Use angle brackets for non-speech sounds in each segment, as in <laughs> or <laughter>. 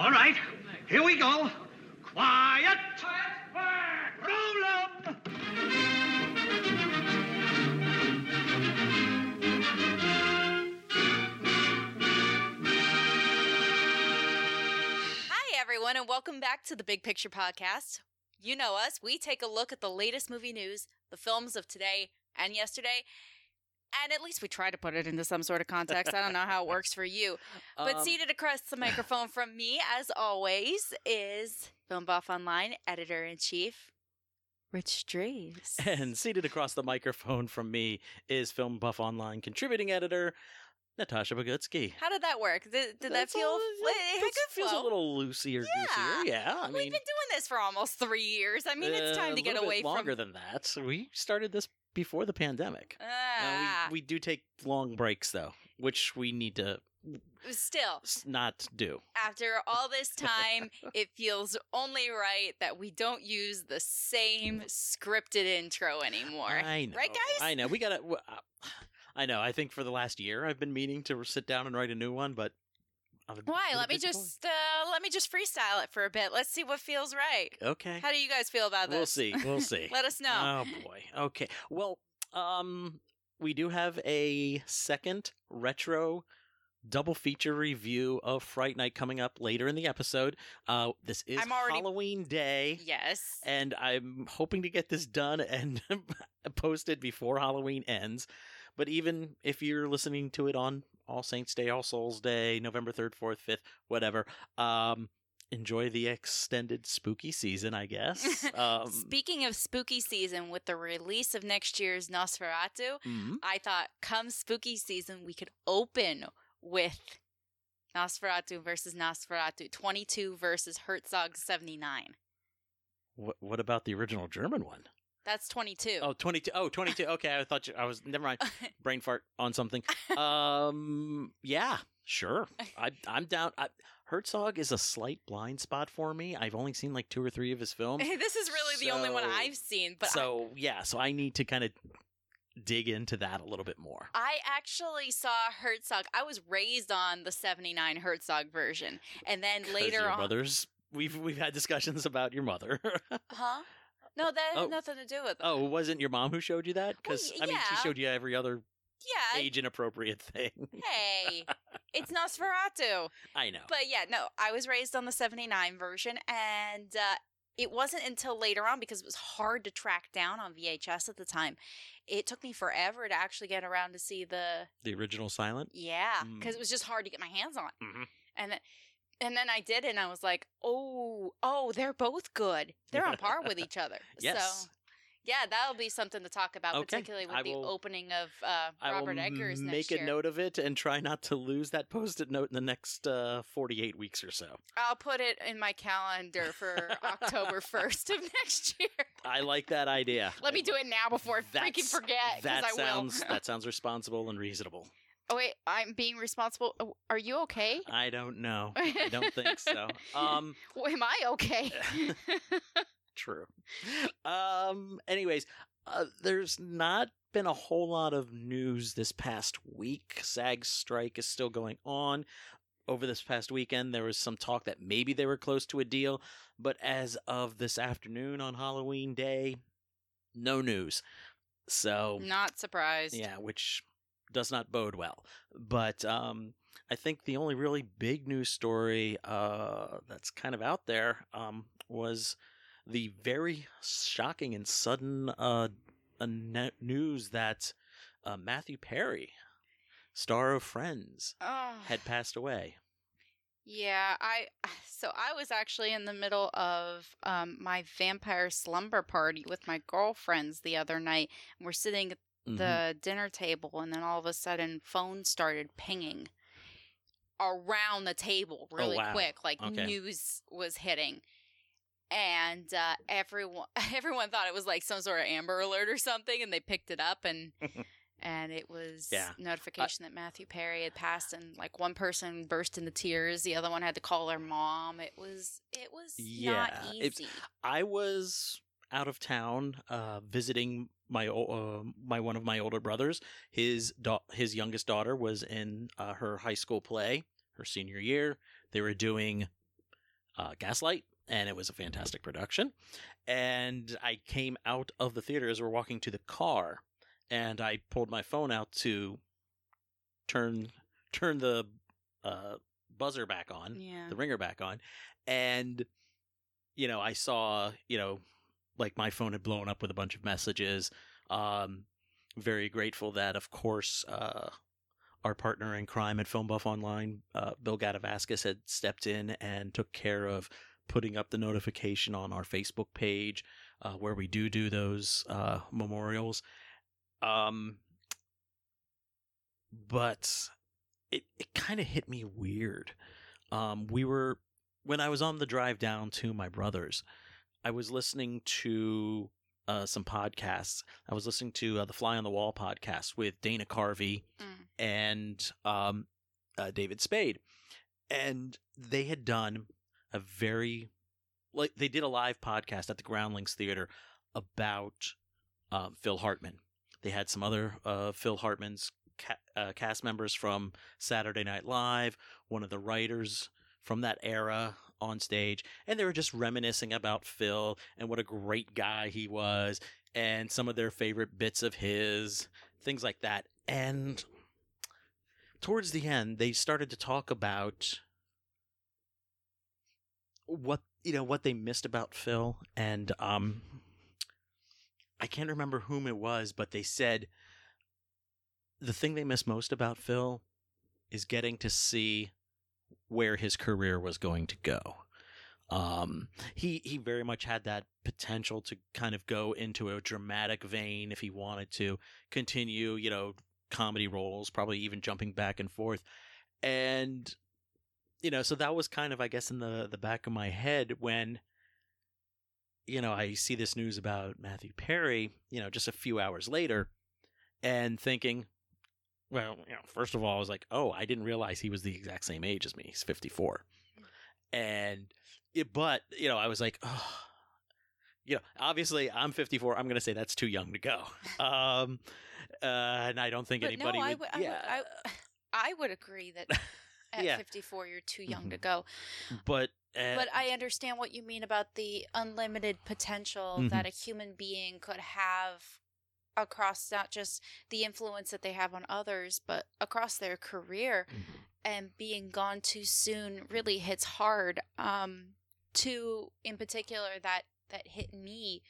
All right, here we go. Quiet. Roll 'em. Hi, everyone, and welcome back to the Big Picture Podcast. You know us. We take a look at the latest movie news, the films of today and yesterday, and at least we try to put it into some sort of context. I don't know how it works for you. But Um, seated across the <laughs> microphone from me, as always, is Film Buff Online editor in chief, Rich Drees. And seated across the microphone from me is Film Buff Online contributing editor Natasha Bogutzki. How did that work? Did, did that feel? all- it it feels flow. a little loosier, Yeah. goosier. Yeah, I We've been doing this for almost three years. I mean, it's uh, time to a get away longer from. than that. so We started this before the pandemic. Uh, Ah, we, we do take long breaks though, which we need to still, not do. after all this <laughs> time, it feels only right that we don't use the same scripted intro anymore. I know, Right, guys? I know. We gotta. uh, I know. I think for the last year, I've been meaning to sit down and write a new one, but Why? Let me just uh, let me just freestyle it for a bit. Let's see what feels right. Okay. How do you guys feel about this? We'll see. We'll see. <laughs> Let us know. Oh boy. Okay. Well, um, we do have a second retro double feature review of Fright Night coming up later in the episode. Uh, this is I'm already- Halloween Day. yes. And I'm hoping to get this done and <laughs> posted before Halloween ends. But even if you're listening to it on All Saints Day, All Souls Day, November 3rd, 4th, 5th, whatever, um, enjoy the extended spooky season, I guess. <laughs> Um, Speaking of spooky season, with the release of next year's Nosferatu, mhm. I thought come spooky season we could open with Nosferatu versus Nosferatu 22 versus Herzog 79. What, what about the original German one? That's 22. Oh, 22. Oh, 22. <laughs> Okay, I thought you, I was, never mind. <laughs> Brain fart on something. Um, yeah, sure. I, I'm down. I, Herzog is a slight blind spot for me. I've only seen like two or three of his films. <laughs> this is really the only one I've seen, but I, so yeah, so I need to kind of dig into that a little bit more. I actually saw Herzog. I was raised on the 79 Herzog version. And then later your on. brothers, we've we've had discussions about your mother. Huh? No, that had Oh. nothing to do with it. oh, it wasn't your mom who showed you that? Because Well, I mean, she showed you every other Yeah. age inappropriate thing. Hey, <laughs> it's Nosferatu. I know. But yeah, no, I was raised on the 79 version, and uh, it wasn't until later on because it was hard to track down on VHS at the time. It took me forever to actually get around to see the the original silent. yeah, Mm. because it was just hard to get my hands on. Mhm. And then, and then I did, and I was like, oh, oh, they're both good. They're on par with <laughs> each other. Yes. So. Yeah, that'll be something to talk about, Okay. particularly with I the will- opening of uh, I Robert will Eggers make a year. note of it and try not to lose that post-it note in the next uh, 48 weeks or so. I'll put it in my calendar for October <laughs> 1st of next year. I like that idea. <laughs> Let me do it now before I freaking forget That I sounds that sounds responsible and reasonable. Oh wait, I'm being responsible. Oh, Are you okay? <sighs> I don't know. <laughs> I don't think so. Um, Well, am I okay? <laughs> true. Um, anyways, uh, there's not been a whole lot of news this past week. SAG strike is still going on. Over this past weekend, there was some talk that maybe they were close to a deal, but as of this afternoon on Halloween Day, no news. So Not surprised. yeah, which does not bode well. But um, I think the only really big news story uh, that's kind of out there um, was the very shocking and sudden uh, news that uh, Matthew Perry, star of Friends, Oh. had passed away. Yeah, I so I was actually in the middle of um, my vampire slumber party with my girlfriends the other night. And we're sitting at Mhm. the dinner table, and then all of a sudden, phones started pinging around the table really Oh, wow. quick, like Okay. news was hitting. And uh, everyone, <laughs> everyone thought it was like some sort of Amber Alert or something, and they picked it up, and <laughs> and it was Yeah. notification that Matthew Perry had passed, and like one person burst into tears, the other one had to call their mom. It was it was Yeah, not easy. I was out of town uh, visiting my uh, my one of my older brothers. His da- his youngest daughter was in uh, her high school play, her senior year. They were doing uh, Gaslight, and it was a fantastic production. And I came out of the theater as we're walking to the car, and I pulled my phone out to turn turn the uh, buzzer back on, Yeah. the ringer back on, and you know I saw you know like my phone had blown up with a bunch of messages. Um, very grateful that, of course, uh, our partner in crime at Film Buff Online, uh, Bill Gadavascus, had stepped in and took care of putting up the notification on our Facebook page uh, where we do do those uh, memorials. Um, but it, it kind of hit me weird. Um, we were, when I was on the drive down to my brother's, I was listening to uh, some podcasts. I was listening to uh, the Fly on the Wall podcast with Dana Carvey Mm. and um, uh, David Spade, and they had done a very like they did a live podcast at the Groundlings Theater about um, Phil Hartman. They had some other uh, Phil Hartman's ca- uh, cast members from Saturday Night Live, one of the writers from that era on stage, and they were just reminiscing about Phil and what a great guy he was, and some of their favorite bits of his, things like that. And towards the end, they started to talk about what you know what they missed about Phil, and um, I can't remember whom it was, but they said the thing they miss most about Phil is getting to see where his career was going to go. Um, he he very much had that potential to kind of go into a dramatic vein if he wanted to continue, you know, comedy roles, probably even jumping back and forth. And you know, so that was kind of I guess in the the back of my head when you know, I see this news about Matthew Perry, you know, just a few hours later and thinking well, you know, first of all, I was like, "Oh, I didn't realize he was the exact same age as me. He's 54." And it, but, you know, I was like, "Oh, you know, obviously I'm 54. I'm going to say that's too young to go." <laughs> Um uh, and I don't think But anybody no, I would, would, I would, yeah. I, <sighs> I would agree that <laughs> at Yeah. 54 you're too young Mhm. to go. but uh, But I understand what you mean about the unlimited potential Mhm. that a human being could have across not just the influence that they have on others, but across their career. Mhm. And being gone too soon really hits hard. Um, two in particular that that hit me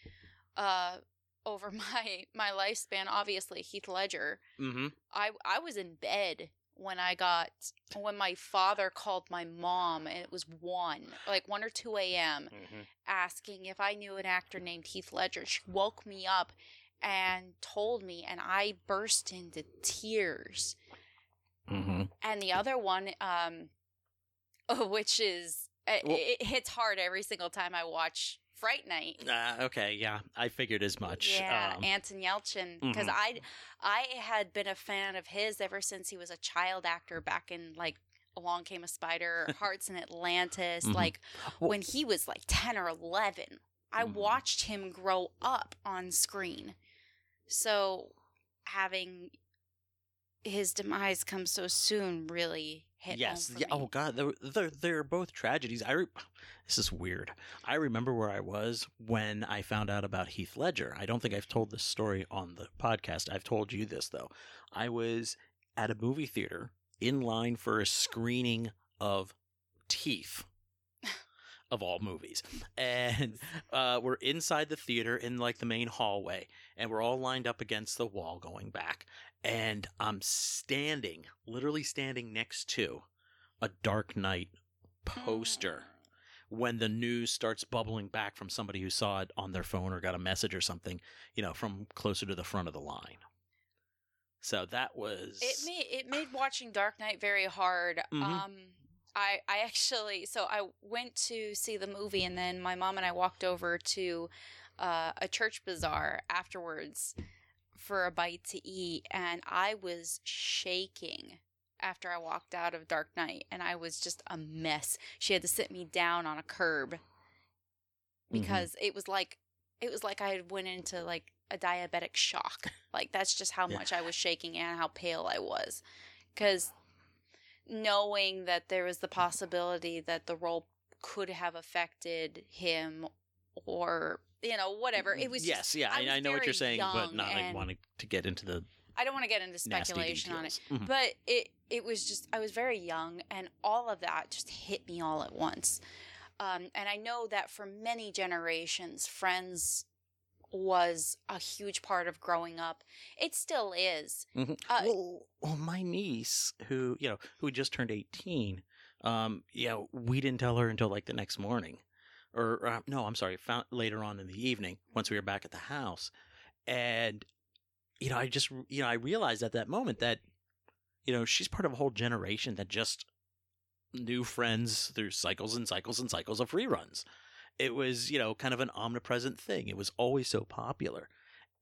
uh, <laughs> over my my lifespan. Obviously, Heath Ledger. Mhm. I I was in bed when I got when my father called my mom and it was one like one or two a.m. Mhm. asking if I knew an actor named Heath Ledger. She woke me up and told me, and I burst into tears. Mhm. And the other one, um, <laughs> which is it, Well- it hits hard every single time I watch Fright Night. Uh, okay, yeah, I figured as much. Yeah, Um, Anton Yelchin, because Mhm. I I had been a fan of his ever since he was a child actor back in like Along Came a Spider, <laughs> Hearts in Atlantis, Mhm. like when he was like ten or eleven. I Mhm. watched him grow up on screen, so having his demise come so soon really hit yes. Yeah. Oh God, they're, they're they're both tragedies. I re- <sighs> this is weird. I remember where I was when I found out about Heath Ledger. I don't think I've told this story on the podcast. I've told you this though. I was at a movie theater in line for a screening of Teeth. Of all movies, and uh, we're inside the theater in like the main hallway, and we're all lined up against the wall going back, and I'm standing, literally standing next to a Dark Knight poster when the news starts bubbling back from somebody who saw it on their phone or got a message or something, you know, from closer to the front of the line. So that was It made it made watching Dark Knight very hard. Mhm. Um I I actually so I went to see the movie and then my mom and I walked over to uh, a church bazaar afterwards for a bite to eat and I was shaking after I walked out of Dark Knight and I was just a mess. She had to sit me down on a curb Mhm. because it was like it was like I had went into like a diabetic shock. Like that's just how Yeah. much I was shaking and how pale I was. Cuz knowing that there was the possibility that the role could have affected him or you know whatever it was yes, just, yeah, I I, know what you're saying, but not like wanting to get into the i don't want to get into speculation on it. Mhm. but it it was just i was very young and all of that just hit me all at once um, and i know that for many generations friends was a huge part of growing up it still is Mhm. Uh, well, well, my niece, who you know, who just turned eighteen, um, you know, we didn't tell her until like the next morning, or uh, no, I'm sorry, found later on in the evening once we were back at the house, and you know, I just you know, I realized at that moment that you know she's part of a whole generation that just knew friends through cycles and cycles and cycles of reruns. It was you know kind of an omnipresent thing. It was always so popular,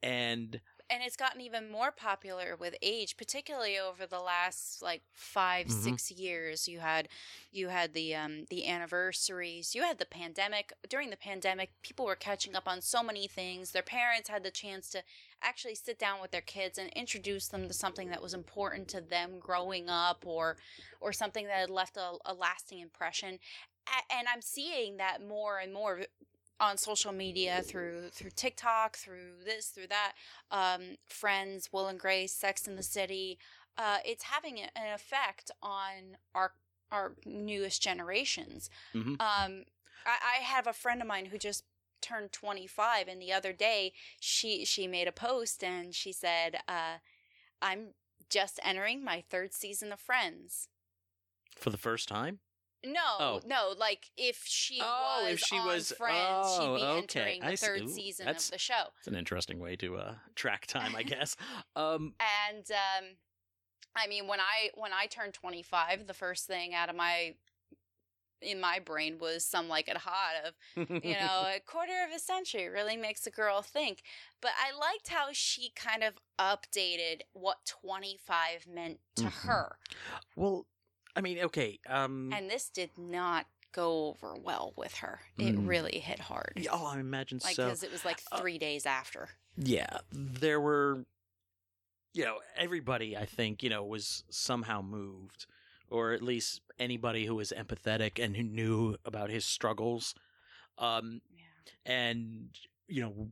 and and it's gotten even more popular with age particularly over the last like 5 Mhm. 6 years. You had you had the um the anniversaries. You had the pandemic. During the pandemic people were catching up on so many things. Their parents had the chance to actually sit down with their kids and introduce them to something that was important to them growing up or or something that had left a, a lasting impression and i'm seeing that more and more on social media through through TikTok, through this, through that, um, Friends, Will and Grace, Sex in the City. Uh, it's having an effect on our our newest generations. Mhm. Um, I, I have a friend of mine who just turned 25 and the other day she she made a post and she said uh, i'm just entering my third season of friends for the first time. No, Oh. no. Like if she Oh, was if she was- Friends, she'd be oh, okay. entering the I third Ooh, season that's- of the show. It's an interesting way to uh, <laughs> track time, I guess. um, And um, I mean, when I when I turned twenty five, the first thing out of my in my brain was some like it hot of you know <laughs> a quarter of a century really makes a girl think. But I liked how she kind of updated what twenty five meant to Mhm. her, well, I mean, okay. Um, and this did not go over well with her. It Mm. really hit hard. yeah, oh, I imagine like so. because it was like uh, three days after. Yeah, there were, you know, everybody I think you know was somehow moved, or at least anybody who was empathetic and who knew about his struggles. Um, Yeah. and you know,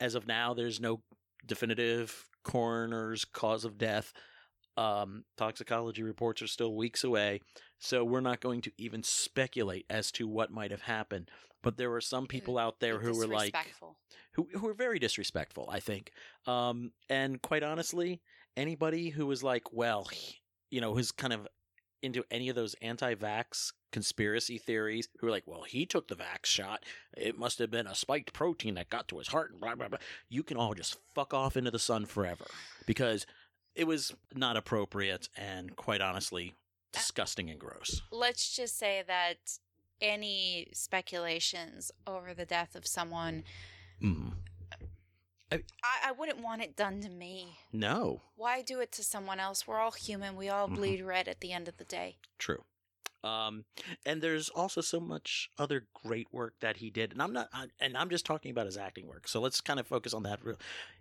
as of now, there's no definitive coroner's cause of death. Um, toxicology reports are still weeks away, so we're not going to even speculate as to what might have happened. But there were some people out there who were like, who who were very disrespectful. I think, um, and quite honestly, anybody who was like, well, you know, who's kind of into any of those anti-vax conspiracy theories, who were like, well, he took the vax shot. It must have been a spiked protein that got to his heart, and blah blah blah. You can all just fuck off into the sun forever because it was not appropriate and quite honestly disgusting and gross. Let's just say that any speculations over the death of someone, Mm. I, I wouldn't want it done to me. No, Why do it to someone else? We're all human. We all Mhm. bleed red at the end of the day. True. Um, and there's also so much other great work that he did, and I'm not, I, and I'm just talking about his acting work. So let's kind of focus on that.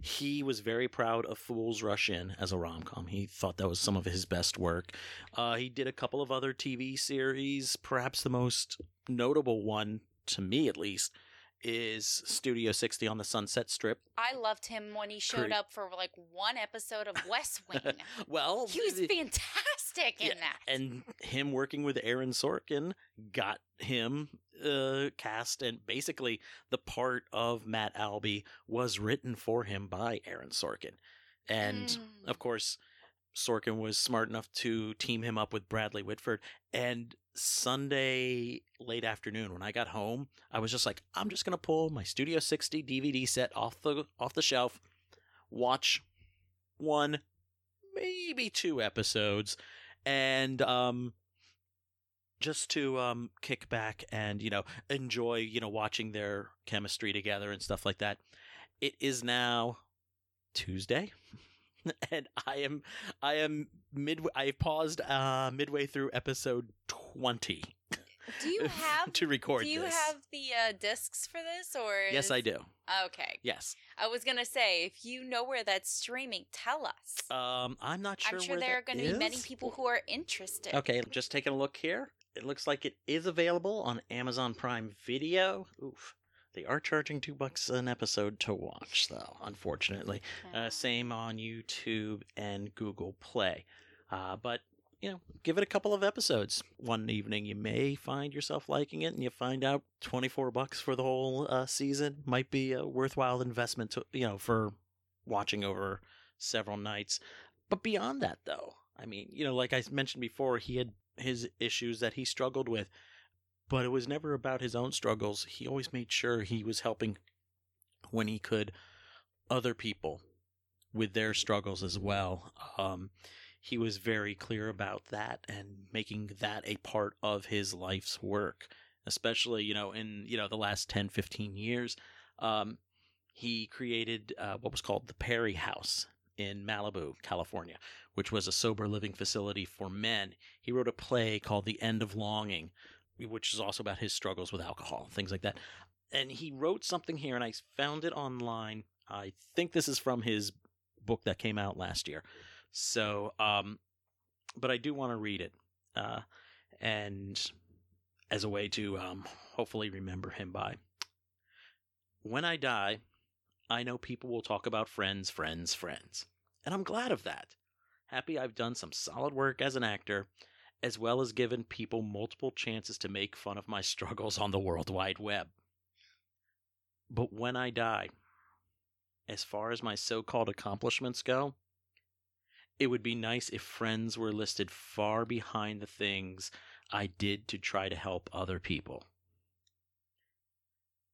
He was very proud of Fools Rush In as a rom com. He thought that was some of his best work. Uh, he did a couple of other TV series. Perhaps the most notable one, to me at least, is Studio 60 on the Sunset Strip. I loved him when he showed Great. up for like one episode of West <laughs> Wing. well, he was fantastic in Yeah, that. and him working with Aaron Sorkin got him uh, cast, and basically the part of Matt Albie was written for him by Aaron Sorkin, and Mm. of course Sorkin was smart enough to team him up with Bradley Whitford. And Sunday late afternoon, when I got home, I was just like, I'm just gonna pull my Studio 60 DVD set off the off the shelf, watch one, maybe two episodes, and um, just to um kick back and you know enjoy you know watching their chemistry together and stuff like that. It is now Tuesday. <laughs> and I am I am midway I paused uh midway through episode 20 do you <laughs> have to record do you this. have the uh, discs for this or Yes, I do. Okay. Yes. I was gonna say if you know where that's streaming, tell us. Um I'm not sure I'm sure there are going to be many people who are interested. Okay, just taking a look here it looks like it is available on Amazon Prime Video. Oof. They are charging two bucks an episode to watch, though, unfortunately. Uh, same on YouTube and Google Play. Uh, but, you know, give it a couple of episodes. One evening, you may find yourself liking it, and you find out 24 bucks for the whole uh, season might be a worthwhile investment, to, you know, for watching over several nights. But beyond that, though, I mean, you know, like I mentioned before, he had his issues that he struggled with, but it was never about his own struggles. He always made sure he was helping when he could other people with their struggles as well. Um, he was very clear about that and making that a part of his life's work, especially, you know, in, you know, the last 10, 15 years. Um, he created uh, what was called the Perry House in Malibu, California, which was a sober living facility for men. He wrote a play called The End of Longing, which is also about his struggles with alcohol, things like that. And he wrote something here, and I found it online. I think this is from his book that came out last year. So, um, but I do want to read it, uh, and as a way to um, hopefully remember him by. When I die, I know people will talk about friends, friends, friends. And I'm glad of that. Happy I've done some solid work as an actor, as well as given people multiple chances to make fun of my struggles on the World Wide Web. But when I die, as far as my so called accomplishments go, it would be nice if friends were listed far behind the things I did to try to help other people.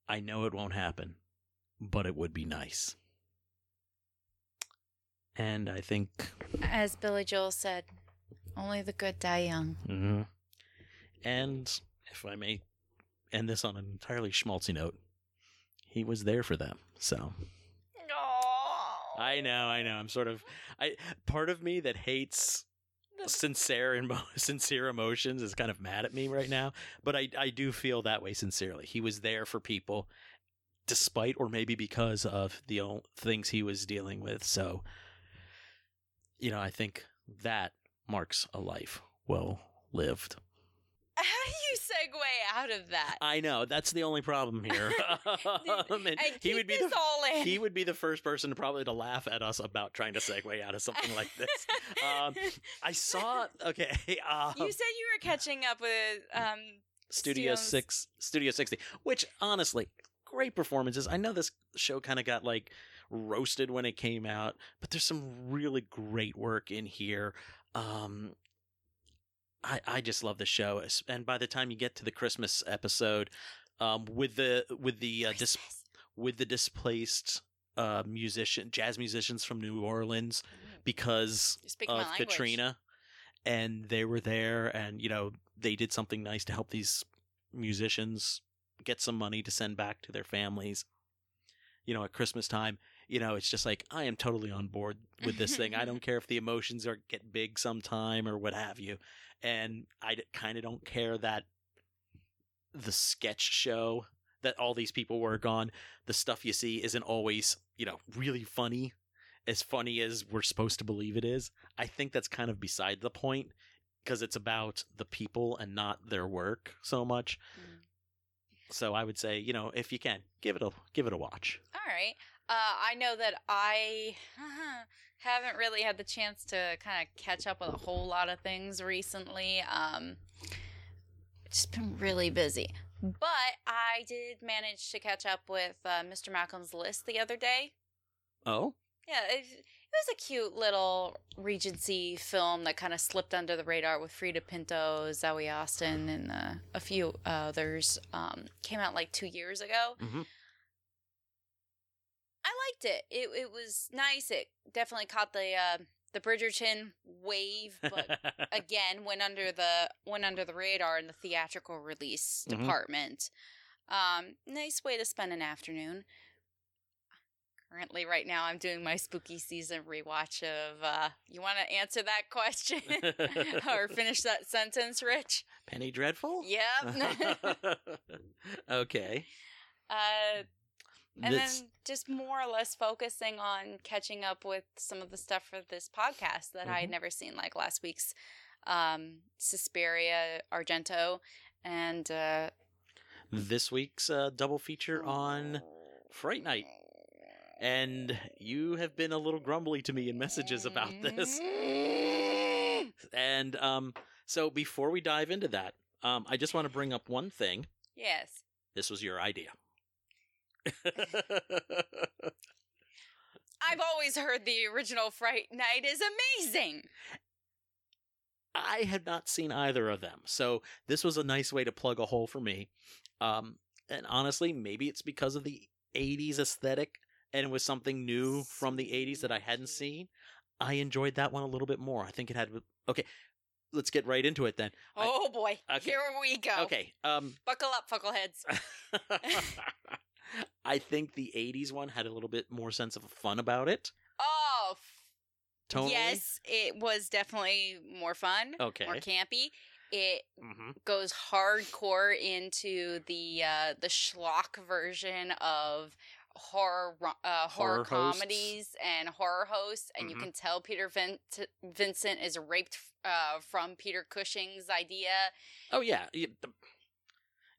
I know it won't happen, but it would be nice. And I think. As Billy Joel said, only the good die young. mhm. And if I may end this on an entirely schmaltzy note, he was there for them. So I know, I know. I'm sort of I part of me that hates sincere and <laughs> sincere emotions is kind of mad at me right now, but I I do feel that way sincerely. He was there for people despite or maybe because of the o- things he was dealing with. So you know, I think that marks a life well lived. How do you segue out of that? I know that's the only problem here. <laughs> Um, he would be the he would be the first person to probably to laugh at us about trying to segue out of something like this. Um, I saw okay. <laughs> Um, you said you were catching up with um Studio Studios- Six, Studio sixty, which honestly, great performances. I know this show kind of got like roasted when it came out, but there's some really great work in here. Um, I I just love the show, and by the time you get to the Christmas episode, um, with the with the uh, dis- with the displaced uh musician jazz musicians from New Orleans because You're speaking my of. Katrina, and they were there, and you know they did something nice to help these musicians get some money to send back to their families. You know, at Christmas time, you know, it's just like I am totally on board with this thing. I <laughs> don't care if the emotions are get big sometime or what have you, and I kind of don't care that the sketch show that all these people work on, the stuff you see isn't always, you know, really funny, as funny as we're supposed to believe it is. I think that's kind of beside the point because it's about the people and not their work so much. Mm. So I would say, you know, if you can, give it a give it a watch. All right. Uh, I know that I haven't really had the chance to kind of catch up with a whole lot of things recently. Um, just been really busy. But I did manage to catch up with uh, Mr. Malcolm's List the other day. Oh, Yeah, it, it was a cute little Regency film that kind of slipped under the radar with Freida Pinto, Zawe Ashton, and uh, a few others. Um, came out like two years ago. Mhm. Liked it. It it was nice. It definitely caught the uh, the Bridgerton wave, but <laughs> again went under the went under the radar in the theatrical release Mhm. department. Um, nice way to spend an afternoon. Currently, right now, I'm doing my spooky season rewatch of. Uh, you want to answer that question <laughs> or finish that sentence, Rich? Penny Dreadful. Yep. <laughs> okay. uh, and then just more or less focusing on catching up with some of the stuff for this podcast that I had Mhm. never seen, like last week's um, Suspiria Argento, and uh, This week's uh, double feature on Fright Night. And you have been a little grumbly to me in messages about this. <laughs> And um, so before we dive into that, um, I just want to bring up one thing. yes, This was your idea. I've always heard the original Fright Night is amazing. I had not seen either of them. So this was a nice way to plug a hole for me. Um, and honestly, maybe it's because of the 80s aesthetic and it was something new from the 80s that I hadn't seen. I enjoyed that one a little bit more. I think it had. Okay, let's get right into it then. I- Oh boy, Okay. here we go. Okay. Um, buckle up, fuckleheads. <laughs> <laughs> I think the 80s one had a little bit more sense of fun about it. Oh, Tonally. yes, it was definitely more fun, Okay. more campy. It hmm goes hardcore into the uh, the schlock version of horror uh, horror, Horror hosts. comedies and horror hosts, and you Mhm. can tell Peter Vin- Vincent is raped uh, from Peter Cushing's idea. Oh yeah.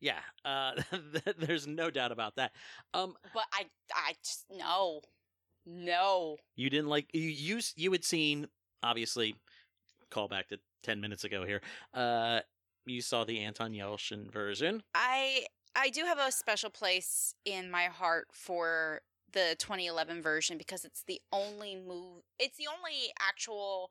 Yeah. Uh, <laughs> there's no doubt about that. Um, But I, I just no, no. You didn't like you you you had seen obviously call back to 10 minutes ago here. Uh you saw the Anton Yelchin version. I I do have a special place in my heart for the 2011 version because it's the only move. It's the only actual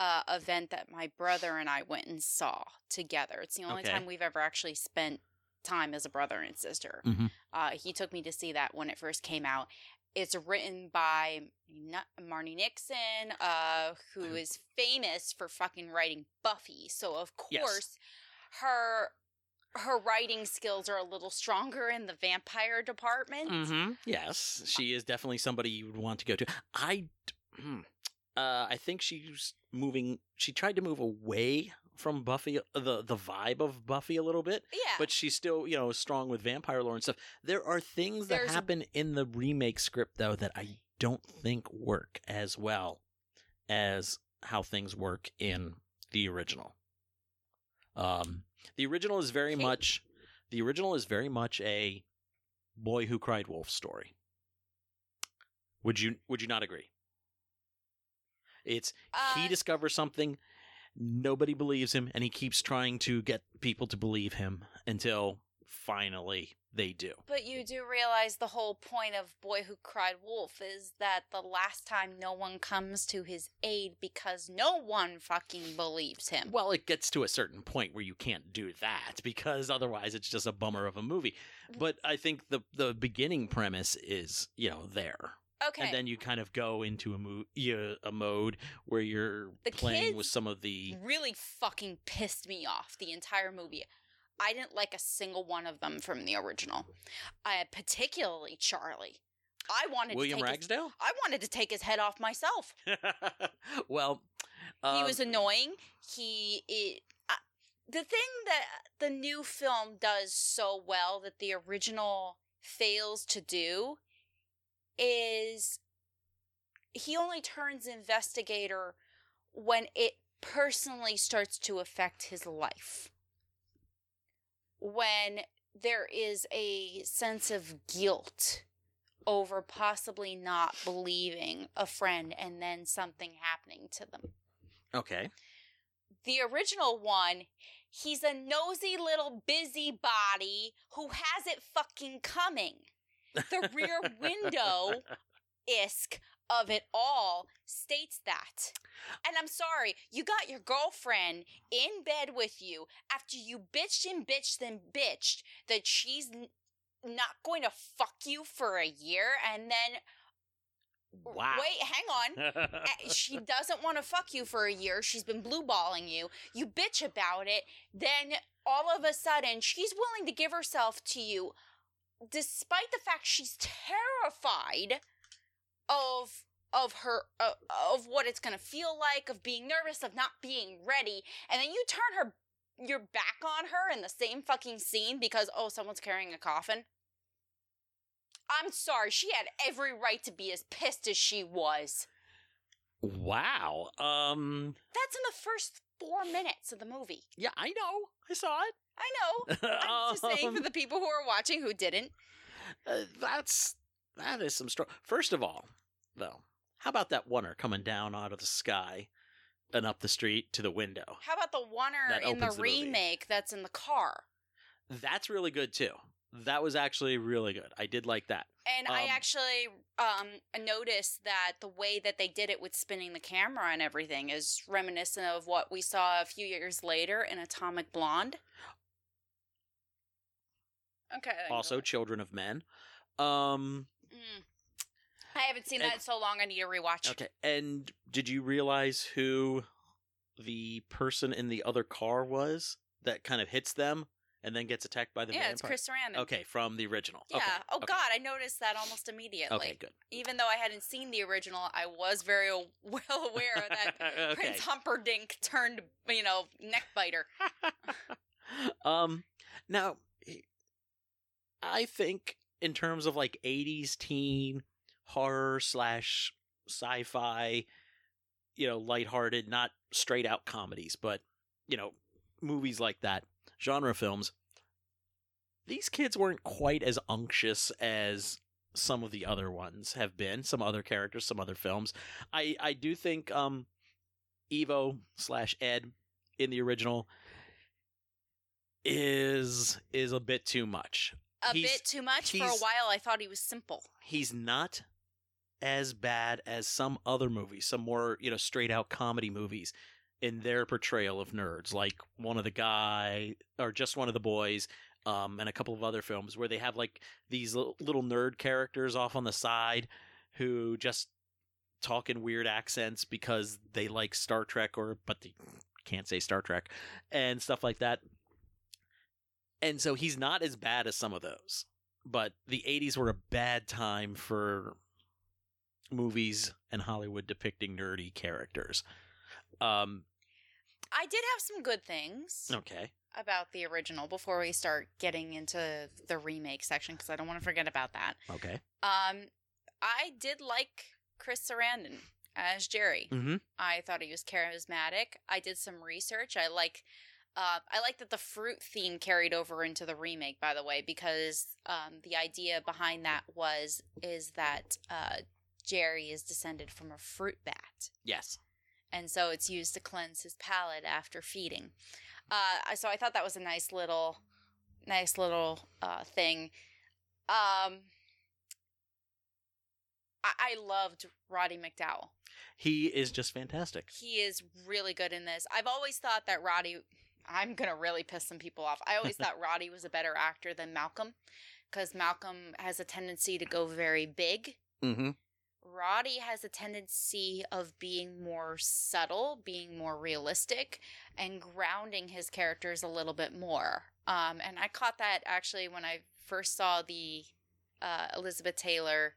uh, event that my brother and I went and saw together. It's the only Okay. time we've ever actually spent time as a brother and sister. Mhm. Uh, he took me to see that when it first came out. It's written by Marti Noxon, uh, who Oh. famous for fucking writing Buffy. So of Yes. course, her her writing skills are a little stronger in the vampire department. Mhm. Yes, she is definitely somebody you would want to go to. I hmm. uh I think she's moving she tried to move away from Buffy the the vibe of Buffy a little bit. Yeah, But she's still, you know, strong with vampire lore and stuff. There are things that There's- happen in the remake script though that I don't think work as well as how things work in the original. Um the original is very Okay. much the original is very much a boy who cried wolf story. Would you would you not agree? It's he Uh, discovers something nobody believes him and he keeps trying to get people to believe him until finally they do. but you do realize the whole point of Boy Who Cried Wolf is that the last time no one comes to his aid because no one fucking believes him. Well, it gets to a certain point where you can't do that because otherwise it's just a bummer of a movie. Mm. But I think the the beginning premise is, you know, there. Okay, And then you kind of go into a mo- yeah, a mode where you're The playing with some of the really fucking pissed me off the entire movie. I didn't like a single one of them from the original. Uh, particularly Charlie. I wanted William to take Ragsdale. His, I wanted to take his head off myself. <laughs> well, he um, was annoying. He it, uh, the thing that the new film does so well that the original fails to do is he only turns investigator when it personally starts to affect his life. When there is a sense of guilt over possibly not believing a friend and then something happening to them. okay. The original one, he's a nosy little busybody who has it fucking coming. The rear window isk of it all states that. And I'm sorry, you got your girlfriend in bed with you after you bitched and bitched and bitched that she's n- not going to fuck you for a year and then Wow. wait, hang on. <laughs> She doesn't want to fuck you for a year. She's been blue balling you. You bitch about it. Then all of a sudden, she's willing to give herself to you, despite the fact she's terrified of of her uh, of what it's gonna feel like, of being nervous, of not being ready, and then you turn her your back on her in the same fucking scene because oh someone's carrying a coffin. I'm sorry, she had every right to be as pissed as she was. wow. Um. That's in the first four minutes of the movie. Yeah, I know. I saw it. I know. <laughs> I'm just saying for Um, the people who are watching who didn't. uh, that's that is some strong. First of all, though, how about that oner coming down out of the sky and up the street to the window? How about the oner in the the movie. remake that's in the car? That's really good too. That was actually really good. I did like that. And I Um, actually um, noticed that the way that they did it with spinning the camera and everything is reminiscent of what we saw a few years later in Atomic Blonde. Okay. Also. Children of Men. Um. Mm. I haven't seen And- that in so long. I need to rewatch. Okay. And did you realize who the person in the other car was that kind of hits them and then gets attacked by the yeah, vampire? it's Chris Sarandon. Okay, from the original. Yeah. Okay, oh okay. God, I noticed that almost immediately. Okay, good. Even though I hadn't seen the original, I was very <laughs> well aware that <laughs> okay. Prince Humperdinck turned, you know, neck biter. <laughs> um now I think in terms of like 80s teen horror slash sci-fi, you know, lighthearted, not straight out comedies, but you know, movies like that, genre films. These kids weren't quite as unctuous as some of the other ones have been. Some other characters, some other films. I I do think um, Evo slash Ed in the original is is a bit too much. A He's- bit too much. For a while, I thought he was simple. He's not as bad as some other movies, some more, you know, straight out comedy movies in their portrayal of nerds, like one of the guy or just one of the boys, um, and a couple of other films where they have like these little, nerd characters off on the side who just talk in weird accents because they like Star Trek or but they can't say Star Trek and stuff like that. And so he's not as bad as some of those. But the 80s were a bad time for movies and Hollywood depicting nerdy characters. Um I did have some good things okay. about the original before we start getting into the remake section because I don't want to forget about that. Okay. Um, I did like Chris Sarandon as Jerry. Mhm. I thought he was charismatic. I did some research. I like. Uh, I like that the fruit theme carried over into the remake, by the way, because um, the idea behind that was is that uh, Jerry is descended from a fruit bat, Yes. And so it's used to cleanse his palate after feeding. Uh, so I thought that was a nice little, nice little uh, thing. Um, I, I loved Roddy McDowall. He is just fantastic. He is really good in this. I've always thought that Roddy. I'm gonna really piss some people off. I always <laughs> thought Roddy was a better actor than Malcolm, because Malcolm has a tendency to go very big. Mm-hmm. Roddy has a tendency of being more subtle, being more realistic, and grounding his characters a little bit more. Um, and I caught that actually when I first saw the uh, Elizabeth Taylor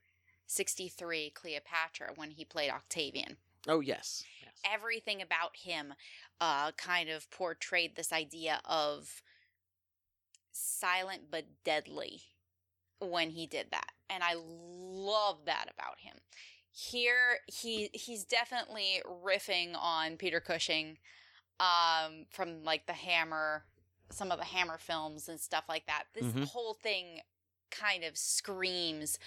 63 Cleopatra when he played Octavian. Oh yes. Yes. Everything about him uh, kind of portrayed this idea of silent but deadly when he did that and i love that about him here he he's definitely riffing on peter cushing um from like the hammer some of the hammer films and stuff like that this Mhm. whole thing kind of screams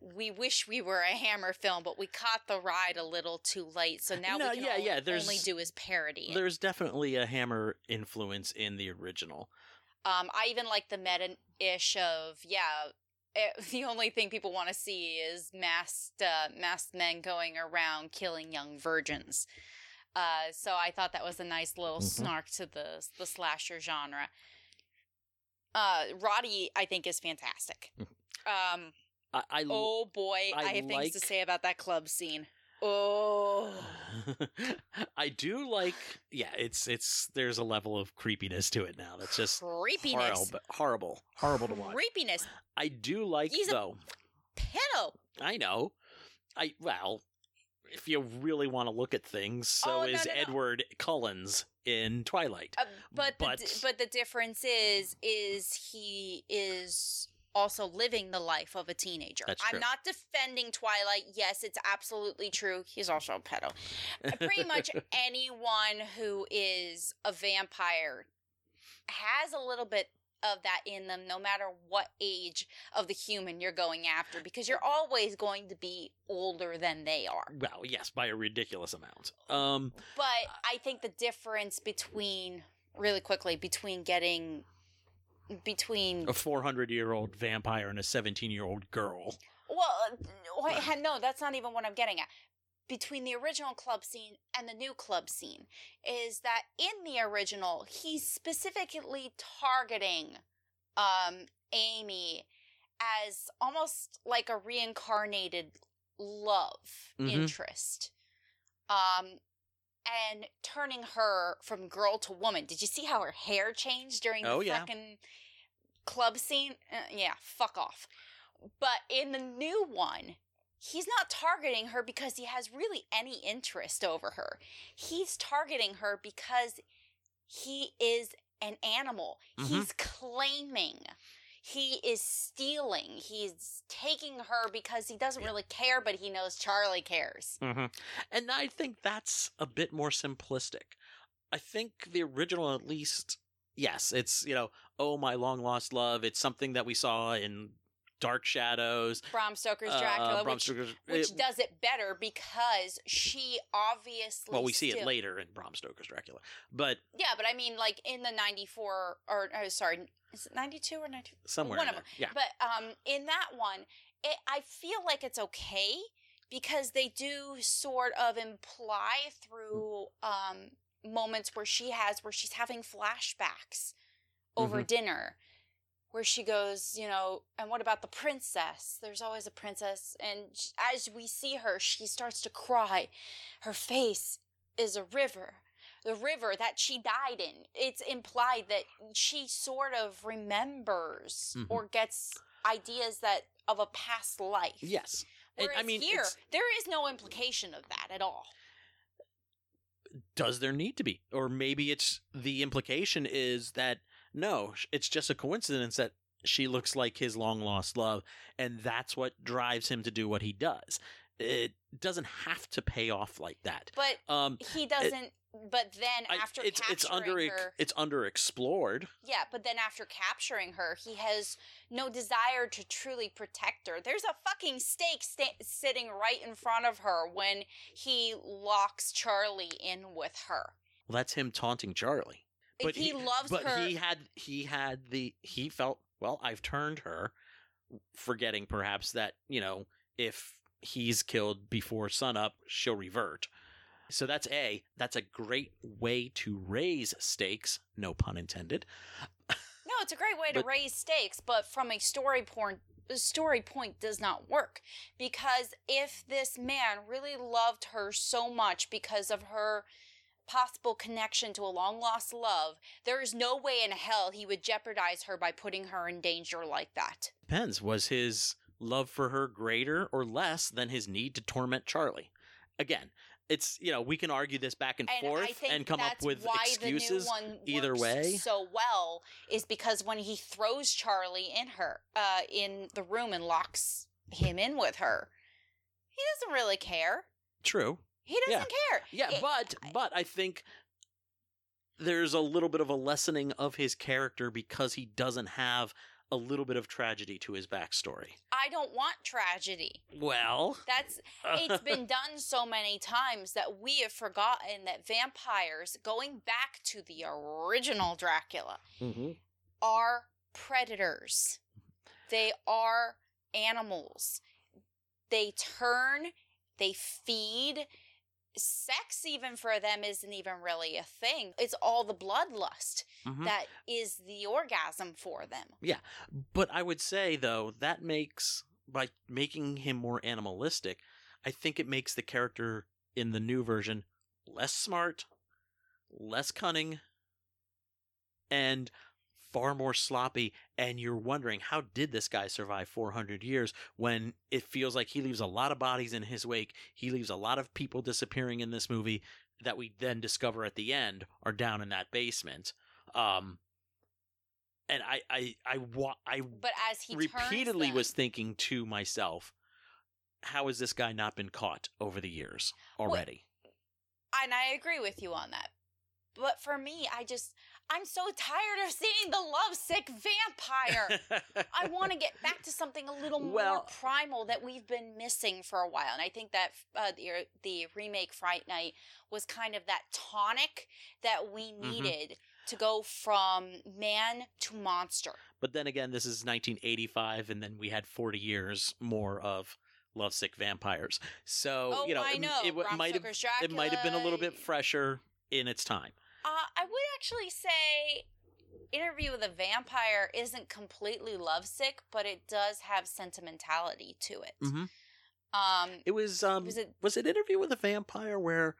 we wish we were a hammer film but we caught the ride a little too late so now No, we can yeah, only, yeah, there's- only do is parody. There's definitely a Hammer influence in the original. Um, I even like the meta ish of yeah. It, <laughs> the only thing people want to see is masked uh, masked men going around killing young virgins. Uh, so I thought that was a nice little Mhm. snark to the the slasher genre. Uh, Roddy, I think, is fantastic. Um, I, I oh boy, I, I have things to say about that club scene. Oh, <laughs> I do like yeah, it's it's there's a level of creepiness to it now. That's just creepiness, horrible horrible. Horrible to watch. creepiness, I do like He's a- though. pedo. I know. I well, if you really want to look at things, so Oh, no, is no, no. Edward Cullens in Twilight. Uh, but But- the, di- but the difference is is he is also living the life of a teenager. That's I'm true. not defending Twilight. Yes, it's absolutely true. He's also a pedo. Pretty much <laughs> anyone who is a vampire has a little bit of that in them no matter what age of the human you're going after because you're always going to be older than they are. Well, yes, by a ridiculous amount. Um, But I think the difference between really quickly between getting between a 400 year old vampire and a 17 year old girl. well wait, no that's not even what I'm getting at between the original club scene and the new club scene is that in the original he's specifically targeting um Amy as almost like a reincarnated love Mhm. interest um and turning her from girl to woman. Did you see how her hair changed during Oh, the yeah. fucking club scene? Uh, yeah, fuck off. But in the new one, he's not targeting her because he has really any interest over her. He's targeting her because he is an animal. Mhm. He's claiming. He is stealing. He's taking her because he doesn't really care, but he knows Charlie cares. Mm-hmm. And I think that's a bit more simplistic. I think the original, at least, yes, it's, you know, oh, my long lost love. It's something that we saw in Dark Shadows. Bram Stoker's uh, Dracula, Bram which, Stoker's- which it- does it better because she obviously. well, we see it later in Bram Stoker's Dracula. But Yeah, but I mean, like in the '94 or oh, sorry, is it '92 or '92? somewhere One of there. Yeah. But um, in that one, it, I feel like it's okay because they do sort of imply through um moments where she has where she's having flashbacks over Mhm. dinner where she goes, you know, and what about the princess? There's always a princess. And as we see her, she starts to cry. Her face is a river. The river that she died in. It's implied that she sort of remembers Mhm. or gets ideas that of a past life. Yes. Whereas I mean, here, there is no implication of that at all. does there need to be? Or maybe it's the implication is that no, it's just a coincidence that she looks like his long lost love, and that's what drives him to do what he does. It doesn't have to pay off like that. But Um, he doesn't. but then I- after it's it's under capturing her, it's underexplored. Yeah, but then after capturing her, he has no desire to truly protect her. There's a fucking stake sta- sitting right in front of her when he locks Charlie in with her. Well, that's him taunting Charlie. But he, loves but her. he had he had the he felt well. I've turned her, forgetting perhaps that you know if he's killed before sunup, she'll revert. So that's a that's a great way to raise stakes. No pun intended. no, it's a great way to but- raise stakes, but from a story point, the story point does not work because if this man really loved her so much because of her possible connection to a long lost love, there is no way in hell he would jeopardize her by putting her in danger like that. Depends. Was his love for her greater or less than his need to torment Charlie? Again, it's you know we can argue this back and, And forth and come up with why excuses. the new one either way. so well is because when he throws Charlie in her uh, in the room and locks him in with her, he doesn't really care. True. He doesn't care. Yeah, It- but but I think there's a little bit of a lessening of his character because he doesn't have a little bit of tragedy to his backstory. I don't want tragedy. Well, That's it's been <laughs> done so many times that we have forgotten that vampires, going back to the original Dracula, Mhm. are predators. They are animals. They turn, they feed. Sex, even for them, isn't even really a thing. It's all the bloodlust Mhm. that is the orgasm for them. Yeah. But I would say though that makes by making him more animalistic, I think it makes the character in the new version less smart, less cunning, and far more sloppy and you're wondering how did this guy survive 400 years when it feels like he leaves a lot of bodies in his wake he leaves a lot of people disappearing in this movie that we then discover at the end are down in that basement um and I I I wa- I But as he repeatedly turns was thinking to myself, how has this guy not been caught over the years already? and I agree with you on that. But for me, I just I'm so tired of seeing the lovesick vampire. I <laughs> want to get back to something a little more Well- primal that we've been missing for a while, and I think that uh, the the remake Fright Night was kind of that tonic that we Mm-hmm. needed to go from man to monster. But then again, this is 1985, and then we had 40 years more of lovesick vampires. So oh, you know, I it, know. it Bram might have it might have been a little bit fresher in its time. Uh, I would actually say Interview with a Vampire isn't completely lovesick, but it does have sentimentality to it. Mhm. Um, It was um Was was it- it, Interview with a Vampire where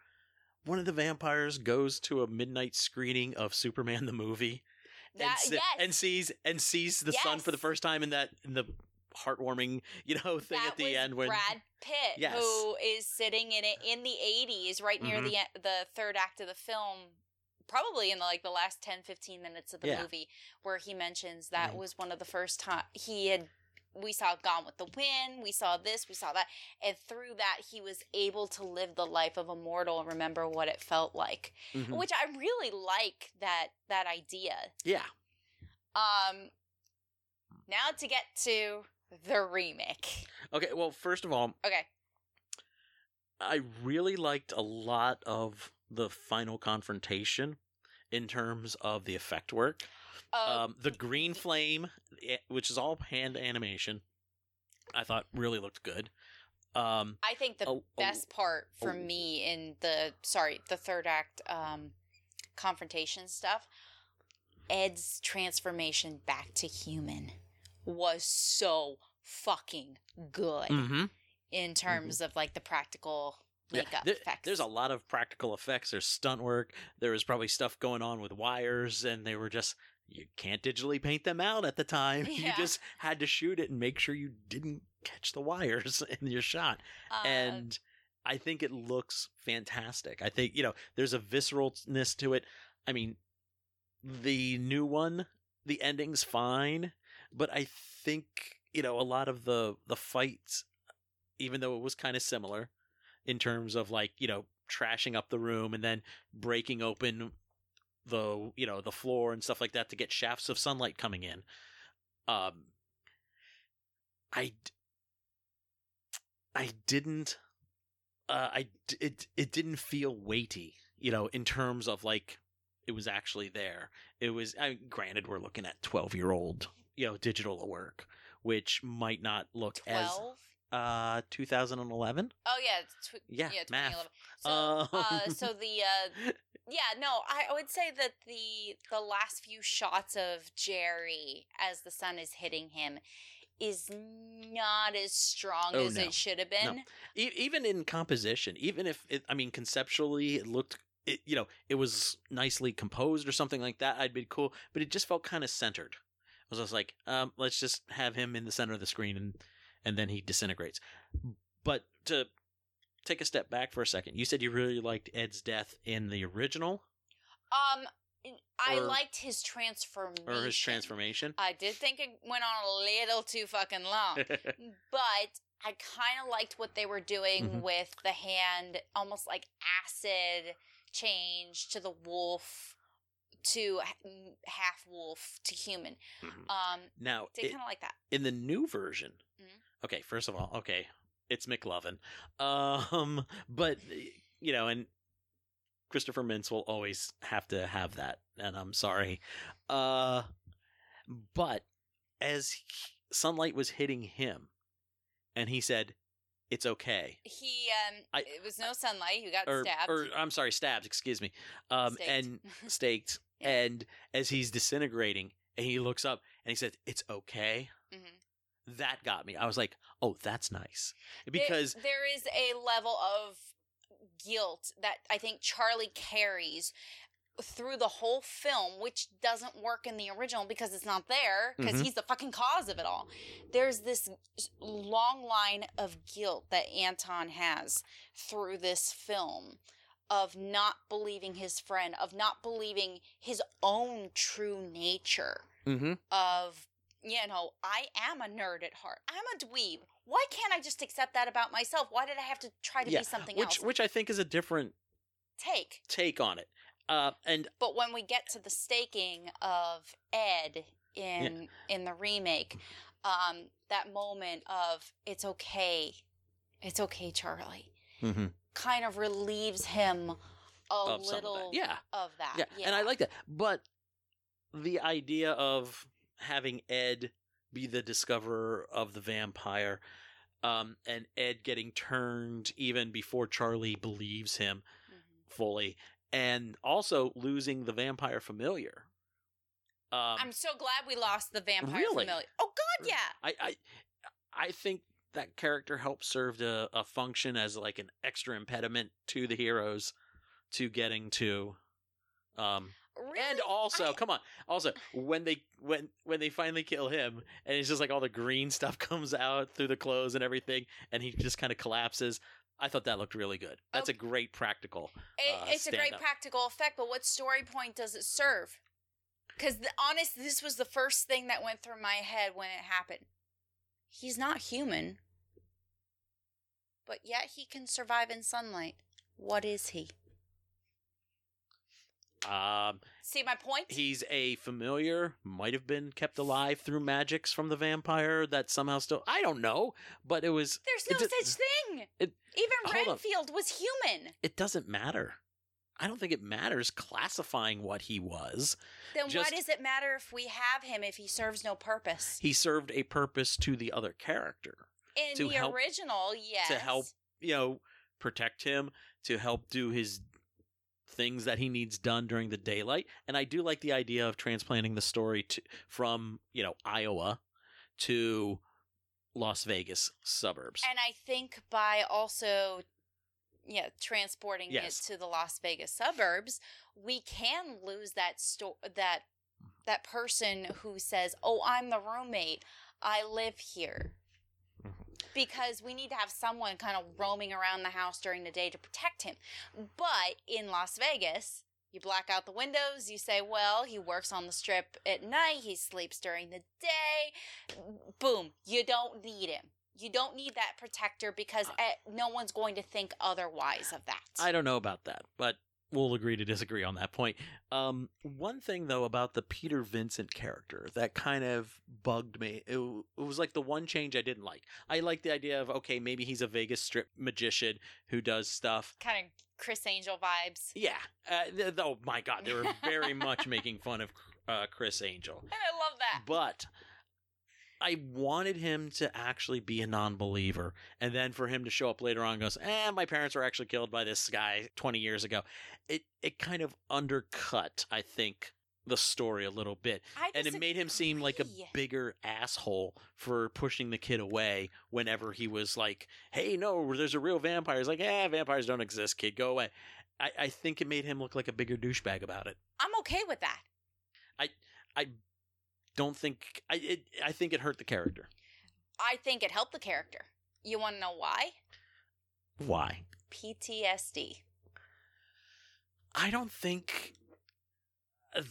one of the vampires goes to a midnight screening of Superman the movie and, that, yes, and sees and sees the sun for the first time in that in the heartwarming you know <laughs> thing that at the end when Brad Pitt, Yes. who is sitting in it in the '80s, right near Mhm. the the third act of the film, probably in the, like the last 10, 15 minutes of the Yeah. movie, where he mentions that Right. was one of the first time he had. We saw Gone with the Wind. We saw this. We saw that, and through that, he was able to live the life of a mortal and remember what it felt like, Mhm. which I really like that that idea. yeah Um, now to get to the remake. okay well first of all Okay, I really liked a lot of the final confrontation in terms of the effect work. uh, um, the green flame, eh, which is all hand animation, I thought really looked good. Um, I think the Oh, oh, best part for oh. me in the sorry the third act um, confrontation stuff, Ed's transformation back to human was so fucking good mhm. in terms of like the practical Yeah, there- effects. there's a lot of practical effects. There's stunt work. There was probably stuff going on with wires, and they were just you can't digitally paint them out at the time. <laughs> You just had to shoot it and make sure you didn't catch the wires <laughs> in your shot. Uh, and I think it looks fantastic. I think you know there's a visceralness to it. I mean, the new one, the ending's fine, but I think you know a lot of the the fights, even though it was kind of similar in terms of like you know trashing up the room and then breaking open the you know the floor and stuff like that to get shafts of sunlight coming in. Um, I I didn't uh I it it didn't feel weighty, you know, in terms of like it was actually there. It was I mean, granted we're looking at 12-year-old, you know, digital work, which might not look as twelve. Uh 2011. Oh yeah, tw- Yeah, yeah, math. 2011. So, uh, Um, so the uh, <laughs> yeah, no, I, I would say that the the last few shots of Jerry as the sun is hitting him is not as strong Oh, as no. it should have been. E- even in composition, even if it, I mean conceptually it looked it, you know, it was nicely composed or something like that, I'd be cool, but it just felt kind of centered. I was just like, um, let's just have him in the center of the screen and and then he disintegrates. But to take a step back for a second, you said you really liked Ed's death in the original Um, I Or- liked his transformation. or his transformation. I did think it went on a little too fucking long, <laughs> but I kind of liked what they were doing Mhm. with the hand, almost like acid change to the wolf to half wolf to human. Mhm. Um, now, did kind of like that. in the new version. Mhm. Okay, first of all, okay, it's McLovin. Um, <laughs> but you know, and Christopher Mintz will always have to have that, and I'm sorry. Uh, but as he- sunlight was hitting him, and he said, "It's okay," He um, I- it was no sunlight. He got or, stabbed. or I'm sorry, stabbed. Excuse me. Um, Staked. and <laughs> staked. Yeah. And as he's disintegrating, and he looks up and he says, "It's okay." Mhm. That got me. I was like, "Oh, that's nice," because there is a level of guilt that I think Charlie carries through the whole film, which doesn't work in the original because it's not there because Mhm. he's the fucking cause of it all. There's this long line of guilt that Anton has through this film of not believing his friend, of not believing his own true nature. Mm-hmm. of you know i am a nerd at heart. I'm a dweeb. Why can't i just accept that about myself? Why did i have to try to Yeah, be something Which else? which which I think is a different take. take on it. Uh, and but when we get to the staking of ed in in the remake um that moment of it's okay. It's okay charlie. Mhm. kind of relieves him a of of little that. yeah, of that. Yeah, and I like that. But the idea of having Ed be the discoverer of the vampire, um, and Ed getting turned even before Charlie believes him Mhm. fully, and also losing the vampire familiar. Um, i'm so glad we lost the vampire Really? familiar oh god yeah I, I, I think that character helped serve a, a function as like an extra impediment to the heroes to getting to um really? and also I- come on also when they when when they finally kill him and it's just like all the green stuff <laughs> comes out through the clothes and everything and he just kind of collapses i thought that looked really good that's a great practical It, uh, it's a great practical effect, but what story point does it serve? Because honest, this was the first thing that went through my head when it happened. He's not human, but yet he can survive in sunlight. What is he? Um See my point? he's a familiar might have been kept alive through magics from the vampire that somehow still i don't know but it was There's no did- such thing. it- Even. Renfield was human. it doesn't matter i don't think it matters classifying what he was Then Just- why does it matter if we have him if he serves no purpose? he served a purpose to the other character In the help- original, yes. To help- you know protect him to help do his things that he needs done during the daylight and i do like the idea of transplanting the story to, from you know iowa to las vegas suburbs And I think by also yeah, transporting Yes. it to the Las Vegas suburbs, we can lose that sto- that mm-hmm. that person who says, "Oh, I'm the roommate. I live here." Because we need to have someone kind of roaming around the house during the day to protect him. But in Las Vegas, you black out the windows, you say, well, he works on the strip at night, he sleeps during the day. Boom, you don't need him. You don't need that protector because eh, no one's going to think otherwise of that. I don't know about that, but we'll agree to disagree on that point. Um, one thing though about the Peter Vincent character that kind of bugged me. It, it was like the one change I didn't like. I like the idea of okay, maybe he's a Vegas Strip magician who does stuff. kind of Criss Angel vibes. Yeah. Uh, th- oh my God, they were very <laughs> much making fun of uh, Criss Angel, And I love that. but. I wanted him to actually be a non-believer, and then for him to show up later on and goes, "Eh, my parents were actually killed by this guy 20 years ago." It it kind of undercut, I think, the story a little bit, I and it made him seem like a bigger asshole for pushing the kid away whenever he was like, "Hey, no, there's a real vampire." He's like, "Eh, vampires don't exist, kid. Go away." I, I think it made him look like a bigger douchebag about it. I'm okay with that. Don't think I it, I think it hurt the character. I think it helped the character. You want to know why? Why? PTSD. I don't think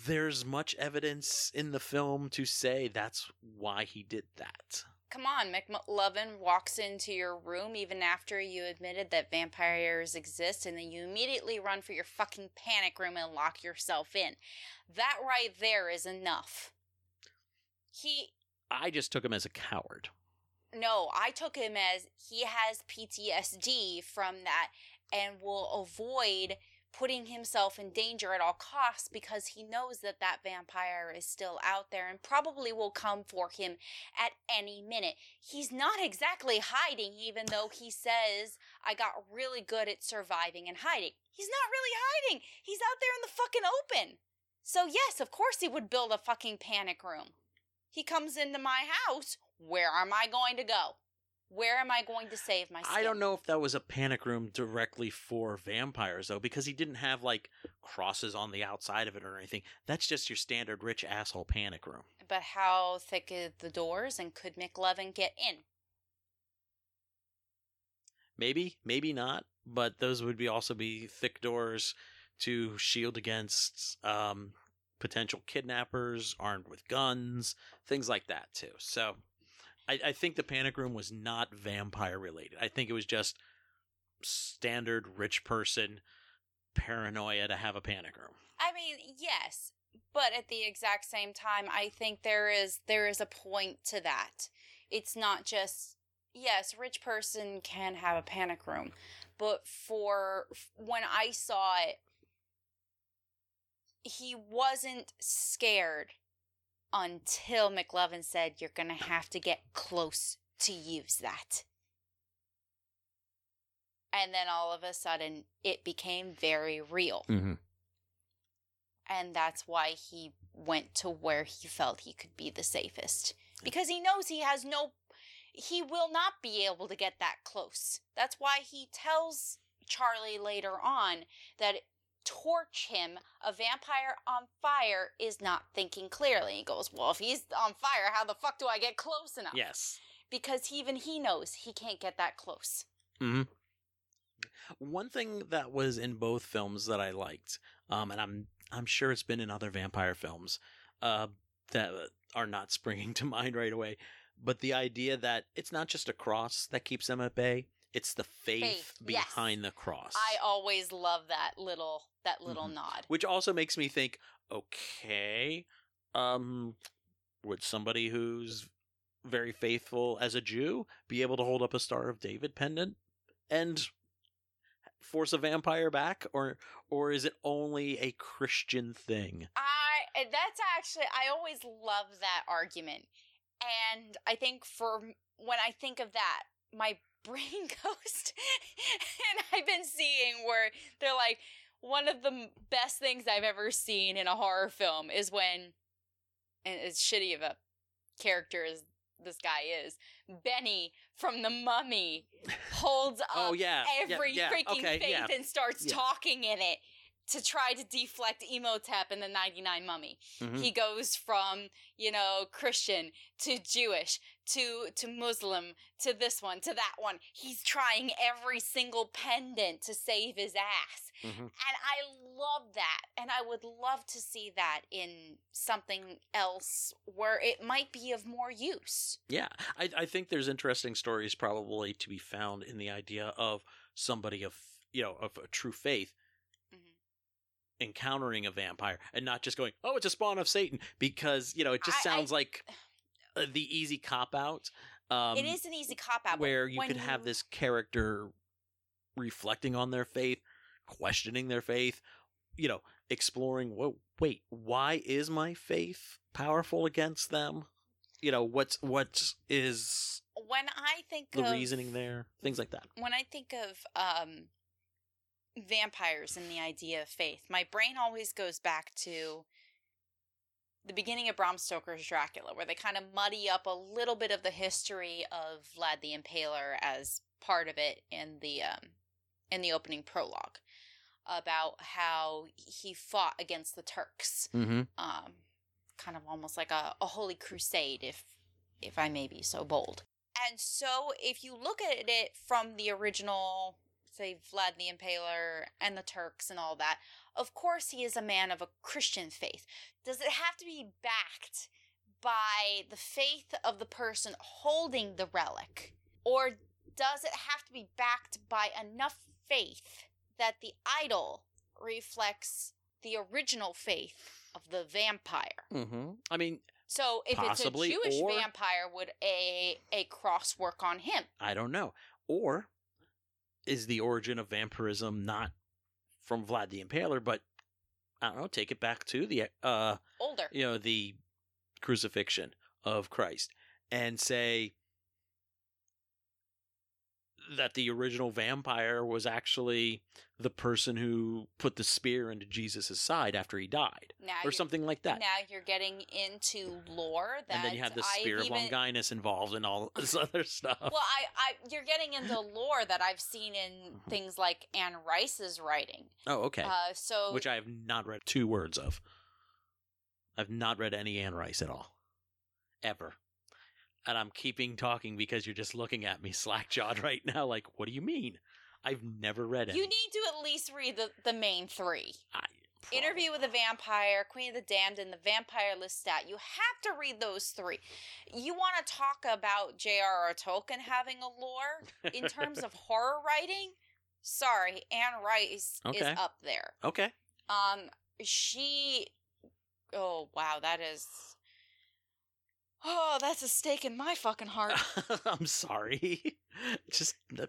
there's much evidence in the film to say that's why he did that. Come on, McLovin walks into your room even after you admitted that vampires exist, and then you immediately run for your fucking panic room and lock yourself in. That right there is enough. He. I just took him as a coward. No, I took him as he has PTSD from that and will avoid putting himself in danger at all costs because he knows that that vampire is still out there and probably will come for him at any minute. He's not exactly hiding, even though he says, I got really good at surviving and hiding. He's not really hiding. He's out there in the fucking open. So, yes, of course he would build a fucking panic room. He comes into my house. Where am I going to go? Where am I going to save my skin? I don't know if that was a panic room directly for vampires though, because he didn't have like crosses on the outside of it or anything. That's just your standard rich asshole panic room. But how thick are the doors, and could McLovin get in? Maybe, maybe not, but those would be also be thick doors to shield against um potential kidnappers armed with guns, things like that too. So I, I think the panic room was not vampire related. I think it was just standard rich person paranoia to have a panic room. I mean, yes, but at the exact same time, I think there is there is a point to that. It's not just yes, rich person can have a panic room, but for when I saw it, he wasn't scared until McLovin said, "You're gonna have to get close to use that." And then all of a sudden, it became very real. Mm-hmm. And that's why he went to where he felt he could be the safest. Because he knows he has no, he will not be able to get that close. That's why he tells Charlie later on that torch him, a vampire on fire, is not thinking clearly. He goes, Well, if he's on fire, how the fuck do I get close enough? Yes. Because even he knows he can't get that close. Mm-hmm. One thing that was in both films that I liked, um, and I'm I'm sure it's been in other vampire films uh, that are not springing <laughs> to mind right away, but the idea that it's not just a cross that keeps them at bay; it's the faith, Faith, yes. behind the cross. I always love that little that little Mhm. nod. which also makes me think, okay, um, would somebody who's very faithful as a Jew be able to hold up a Star of David pendant and force a vampire back, or or is it only a Christian thing? I that's actually I always love that argument. And I think for when I think of that, my <laughs> brain ghost. and I've been seeing where they're like one of the best things I've ever seen in a horror film is when and as shitty of a character as this guy is, Benny from the Mummy <laughs> holds oh, up Oh, yeah, yeah, every yeah, freaking okay, faith yeah, and starts yeah. talking in it to try to deflect Imhotep and the 99 Mummy. Mhm. He goes from, you know, Christian to Jewish to to Muslim to this one to that one. He's trying every single pendant to save his ass. Mhm. And I love that. And I would love to see that in something else where it might be of more use. Yeah, I, I think there's interesting stories probably to be found in the idea of somebody of you know of a true faith. Encountering a vampire and not just going, "Oh, it's a spawn of Satan," because you know it just I- I- sounds like uh, the easy cop out. Um, it is an easy cop out. where you could have this character reflecting on their faith, questioning their faith, you know, exploring. Whoa, wait, why is my faith powerful against them? You know, what's what is When I think the of reasoning there? Things like that. when I think of um, vampires and the idea of faith, my brain always goes back to the beginning of Bram Stoker's Dracula, where they kind of muddy up a little bit of the history of Vlad the Impaler as part of it in the um, in the opening prologue about how he fought against the Turks Mm-hmm. um, kind of almost like a, a holy crusade, if if I may be so bold. And so, if you look at it from the original, say Vlad the Impaler and the Turks and all that, of course he is a man of a Christian faith. Does it have to be backed by the faith of the person holding the relic, or does it have to be backed by enough faith that the idol reflects the original faith of the vampire. Mm-hmm. I mean, So if Possibly, it's a Jewish or- vampire, would a a cross work on him? I don't know. Or is the origin of vampirism not from Vlad the Impaler, but I don't know, take it back to the uh Older. you know, the crucifixion of Christ and say that the original vampire was actually the person who put the spear into Jesus' side after he died. Now Or something like that. Now you're getting into lore that and then you have the I've spear of even, Longinus involved and all this <laughs> other stuff. Well, I, I, you're getting into lore that I've seen in Mhm. things like Anne Rice's writing. oh, okay. Uh, so Which I have not read two words of. I've not read any Anne Rice at all. Ever. And I'm keeping talking because you're just looking at me <laughs> slack jawed right now, like, what do you mean? I've never read it. you need to at least read the, the main three. I, Interview with a Vampire, Queen of the Damned, and the Vampire Lestat. You have to read those three. You want to talk about J.R.R. Tolkien having a lore in <laughs> terms of horror writing? Sorry, Anne Rice is up there. Okay. Um, she. Oh wow, that is. Oh, that's a stake in my fucking heart. <laughs> I'm sorry. <laughs> Just uh,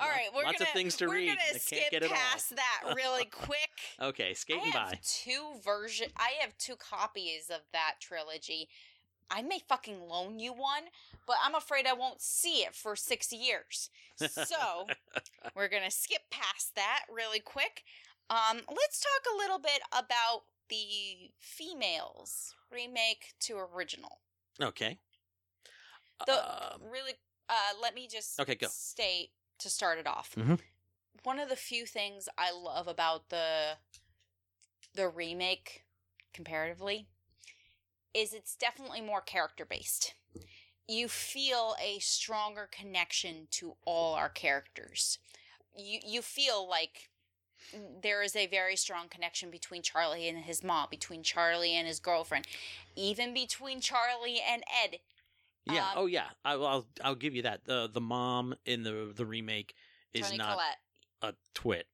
All right, we're lots gonna of things to we're read. gonna I can't skip get it all. past that really <laughs> quick. Okay, skating I have by. two version. I have two copies of that trilogy. I may fucking loan you one, but I'm afraid I won't see it for six years. So we're gonna skip past that really quick. Um, let's talk a little bit about the females remake to original. Okay. The Um, really, uh, let me just Okay, go. state to start it off. Mhm. One of the few things I love about the the remake, comparatively, is it's definitely more character based. You feel a stronger connection to all our characters. You you feel like there is a very strong connection between Charlie and his mom, between Charlie and his girlfriend, even between Charlie and Ed. yeah. um, oh, yeah. I, I'll I'll give you that. The the mom in the the remake is Toni not Collette. a twit.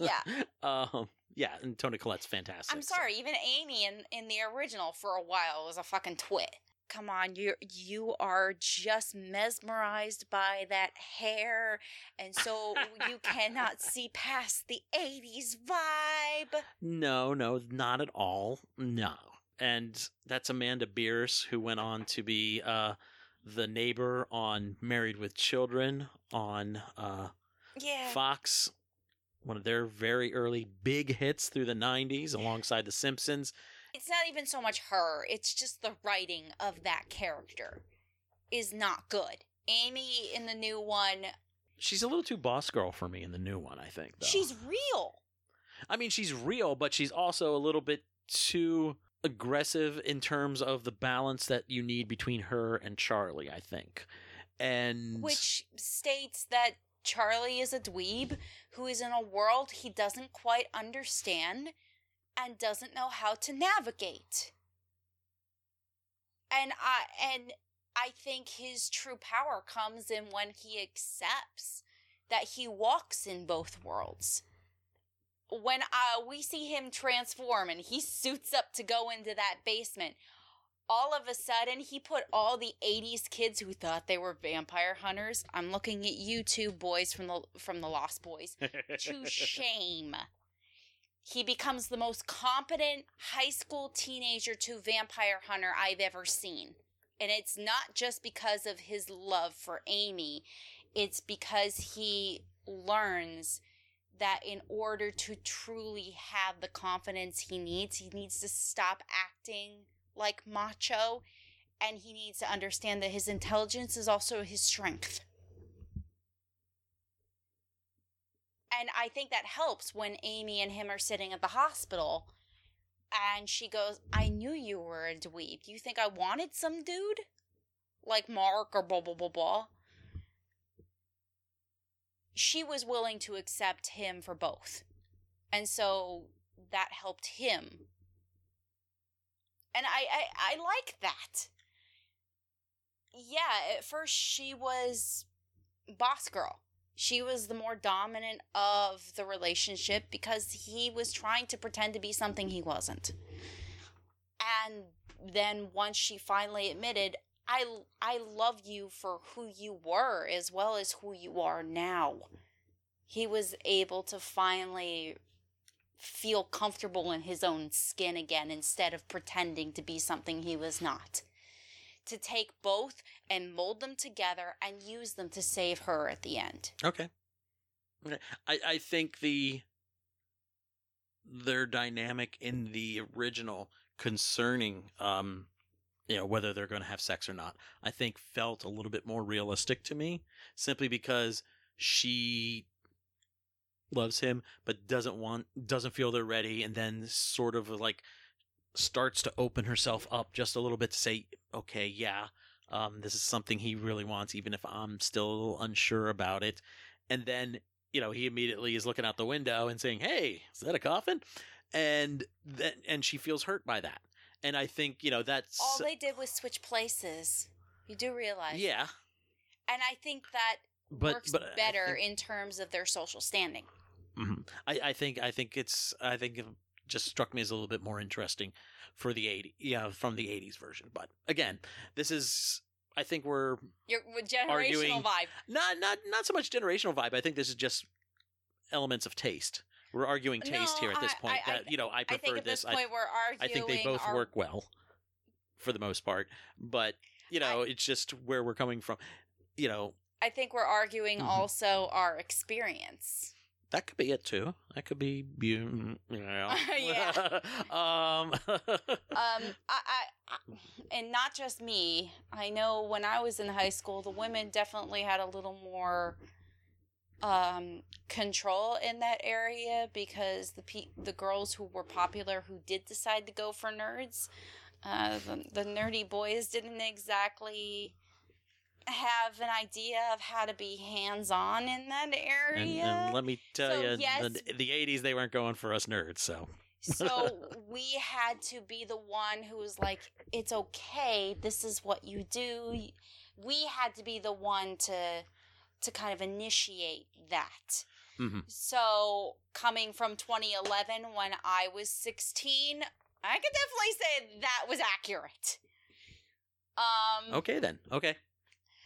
Yeah. <laughs> um. Yeah, and Toni Collette's fantastic. I'm so- sorry, even Amy in, in the original for a while was a fucking twit. Come on, you you are just mesmerized by that hair, and so you <laughs> cannot see past the '80s vibe. No, no, not at all. No. And that's Amanda Bearse, who went on to be uh, the neighbor on Married with Children on uh, Yeah, Fox. One of their very early big hits through the 90s alongside The Simpsons. It's not even so much her; it's just the writing of that character is not good. Amy in the new one, She's a little too boss girl for me in the new one, I think. Though. she's real. I mean, she's real, but she's also a little bit too aggressive in terms of the balance that you need between her and Charlie, I think. And which states that Charlie is a dweeb who is in a world he doesn't quite understand and doesn't know how to navigate. And I and I think his true power comes in when he accepts that he walks in both worlds. When uh, we see him transform and he suits up to go into that basement, all of a sudden he put all the 80s kids who thought they were vampire hunters i'm looking at you two boys from the from the lost boys <laughs> to shame he becomes the most competent high school teenager to vampire hunter i've ever seen and it's not just because of his love for amy it's because he learns that in order to truly have the confidence he needs he needs to stop acting like macho and he needs to understand that his intelligence is also his strength. And I think that helps when Amy and him are sitting at the hospital and she goes, I knew you were a dweeb. Do you think I wanted some dude? Like Mark or blah, blah, blah, blah. She was willing to accept him for both. And so that helped him and I, I I like that. Yeah, at first she was boss girl. She was the more dominant of the relationship because he was trying to pretend to be something he wasn't. And then once she finally admitted, I I love you for who you were as well as who you are now. He was able to finally feel comfortable in his own skin again instead of pretending to be something he was not. To take both and mold them together and use them to save her at the end. Okay. Okay. I, I think the their dynamic in the original concerning um you know whether they're going to have sex or not i think felt a little bit more realistic to me simply because she loves him but doesn't want doesn't feel they're ready and then sort of like starts to open herself up just a little bit to say okay yeah um, this is something he really wants even if i'm still unsure about it and then you know he immediately is looking out the window and saying hey is that a coffin and then and she feels hurt by that. And I think you know that's All they did was switch places. You do realize. yeah, And I think that but works but better think- in terms of their social standing. Mhm. I, I think I think it's I think just struck me as a little bit more interesting for the 80 yeah from the 80s version but again this is I think we're Your generational Arguing- vibe. not not not so much generational vibe I think this is just elements of taste we're arguing taste No, here at this I- point I- that you know I I prefer think at this this point we're arguing. I think they both our- work well for the most part but you know it's just where we're coming from you know I think we're arguing Mhm. also our experience. That could be it too that could be you know <laughs> Yeah. <laughs> um <laughs> Um, I, I, I, and not just me. I know when I was in high school, the women definitely had a little more um control in that area because the pe- the girls who were popular who did decide to go for nerds uh the, the nerdy boys didn't exactly have an idea of how to be hands-on in that area and let me tell So, you yes- the, the 80s they weren't going for us nerds so So <laughs> we had to be the one who was like, it's okay. This is what you do. We had to be the one to to kind of initiate that. Mhm. So coming from 2011 when I was 16, I could definitely say that was accurate. Um okay then okay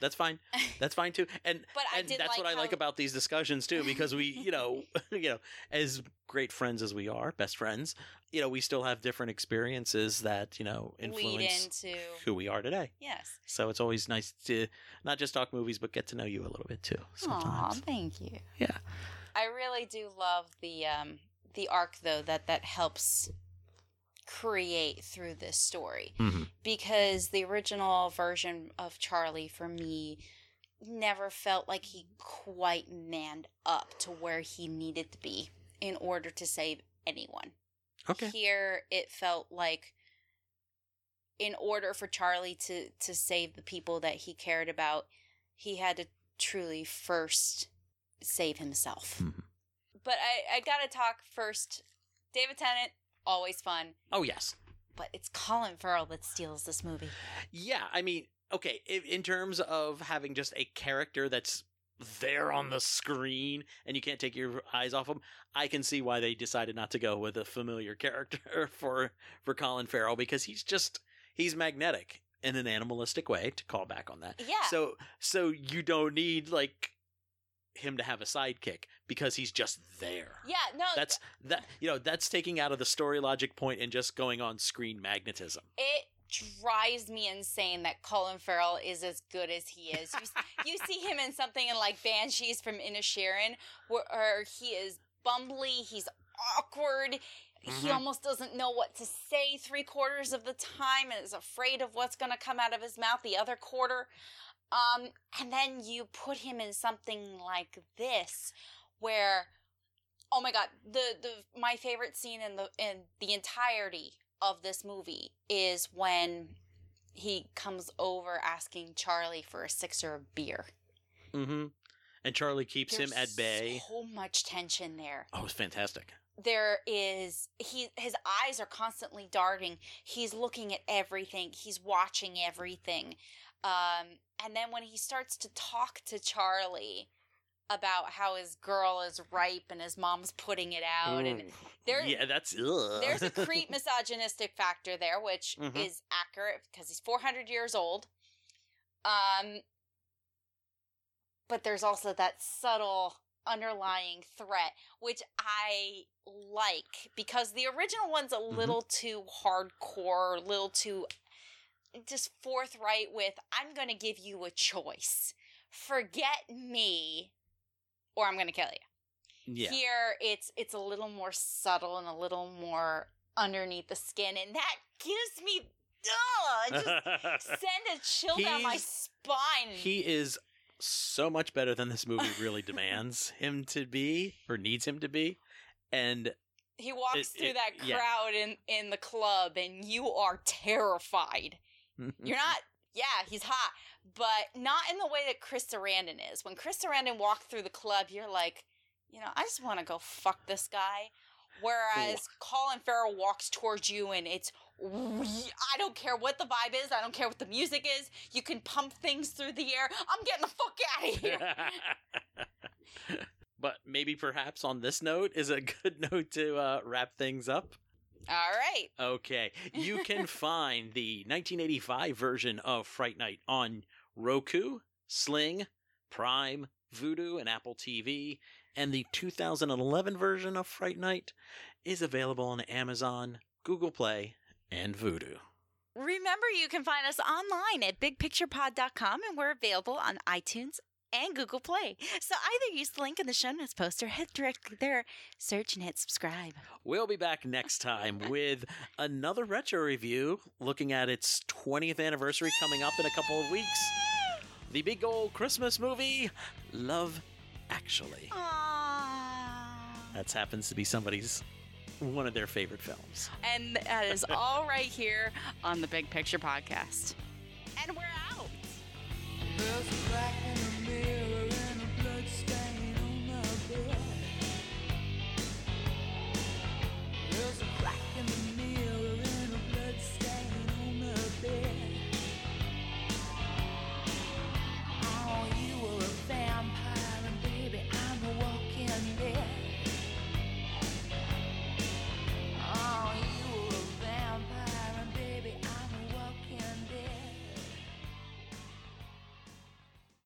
that's fine <laughs> that's fine too and but I and that's like what I how- like about these discussions too, because we, you know, <laughs> <laughs> you know, as great friends as we are, best friends, you know, we still have different experiences that you know influence into who we are today. yes. So it's always nice to not just talk movies, but get to know you a little bit too. Aw, Sometimes, thank you. yeah. I really do love the um the arc though that that helps create through this story Mhm. because the original version of Charlie for me never felt like he quite manned up to where he needed to be in order to save anyone. Okay. Here it felt like in order for Charlie to to save the people that he cared about, he had to truly first save himself. Mhm. But I I got to talk first David Tennant always fun, Oh yes. but it's Colin Farrell that steals this movie. Yeah, I mean, okay, in, in terms of having just a character that's there on the screen and you can't take your eyes off him, I can see why they decided not to go with a familiar <laughs> character for for Colin Farrell because he's just he's magnetic in an animalistic way to call back on that. Yeah. So so you don't need like him to have a sidekick because he's just there. yeah, no, That's that you know, that's taking out of the story logic point and just going on screen magnetism. it drives me insane that Colin Farrell is as good as he is. You, <laughs> you see him in something in like Banshees from Inisherin, where, where he is bumbly, he's awkward, he Mhm. almost doesn't know what to say three quarters of the time and is afraid of what's going to come out of his mouth the other quarter. Um, and then you put him in something like this, where oh my god the the my favorite scene in the in the entirety of this movie is when he comes over asking Charlie for a sixer of beer. Mm-hmm. And Charlie keeps him at bay. So much tension there. Oh, it's fantastic. There is he his eyes are constantly darting. He's looking at everything. He's watching everything. Um and then when he starts to talk to Charlie about how his girl is ripe and his mom's putting it out and Mm. there yeah, that's ugh. there's a creep <laughs> misogynistic factor there which Mhm. is accurate because he's 400 years old um but there's also that subtle underlying threat which i like because the original one's a Mm-hmm. little too hardcore a little too just forthright with i'm going to give you a choice forget me or i'm going to kill you yeah. here it's it's a little more subtle and a little more underneath the skin and that gives me ugh, just <laughs> send a chill down my spine he is so much better than this movie really <laughs> demands him to be or needs him to be. And he walks it- through it- that yeah. crowd in in the club and you are terrified you're not yeah he's hot but not in the way that chris sarandon is when chris sarandon walked through the club you're like you know i just want to go fuck this guy Whereas Colin Farrell walks towards you and it's I don't care what the vibe is. I don't care what the music is. You can pump things through the air. I'm getting the fuck out of <laughs> here. but maybe perhaps on this note is a good <laughs> note to uh, wrap things up. All right. Okay. You can <laughs> find the 1985 version of Fright Night on Roku, Sling, Prime, Vudu, and Apple TV. And the 2011 version of Fright Night is available on Amazon, Google Play, and Vudu. Remember, you can find us online at bigpicturepod.com and we're available on iTunes and Google Play. So either use the link in the show notes post or head directly there, search and hit subscribe. We'll be back next time with another retro review looking at its 20th anniversary coming up in a couple of weeks. The big old Christmas movie, Love Actually. Aww. That happens to be somebody's one of their favorite films. And that is all right here on the Big Picture Podcast. And we're out.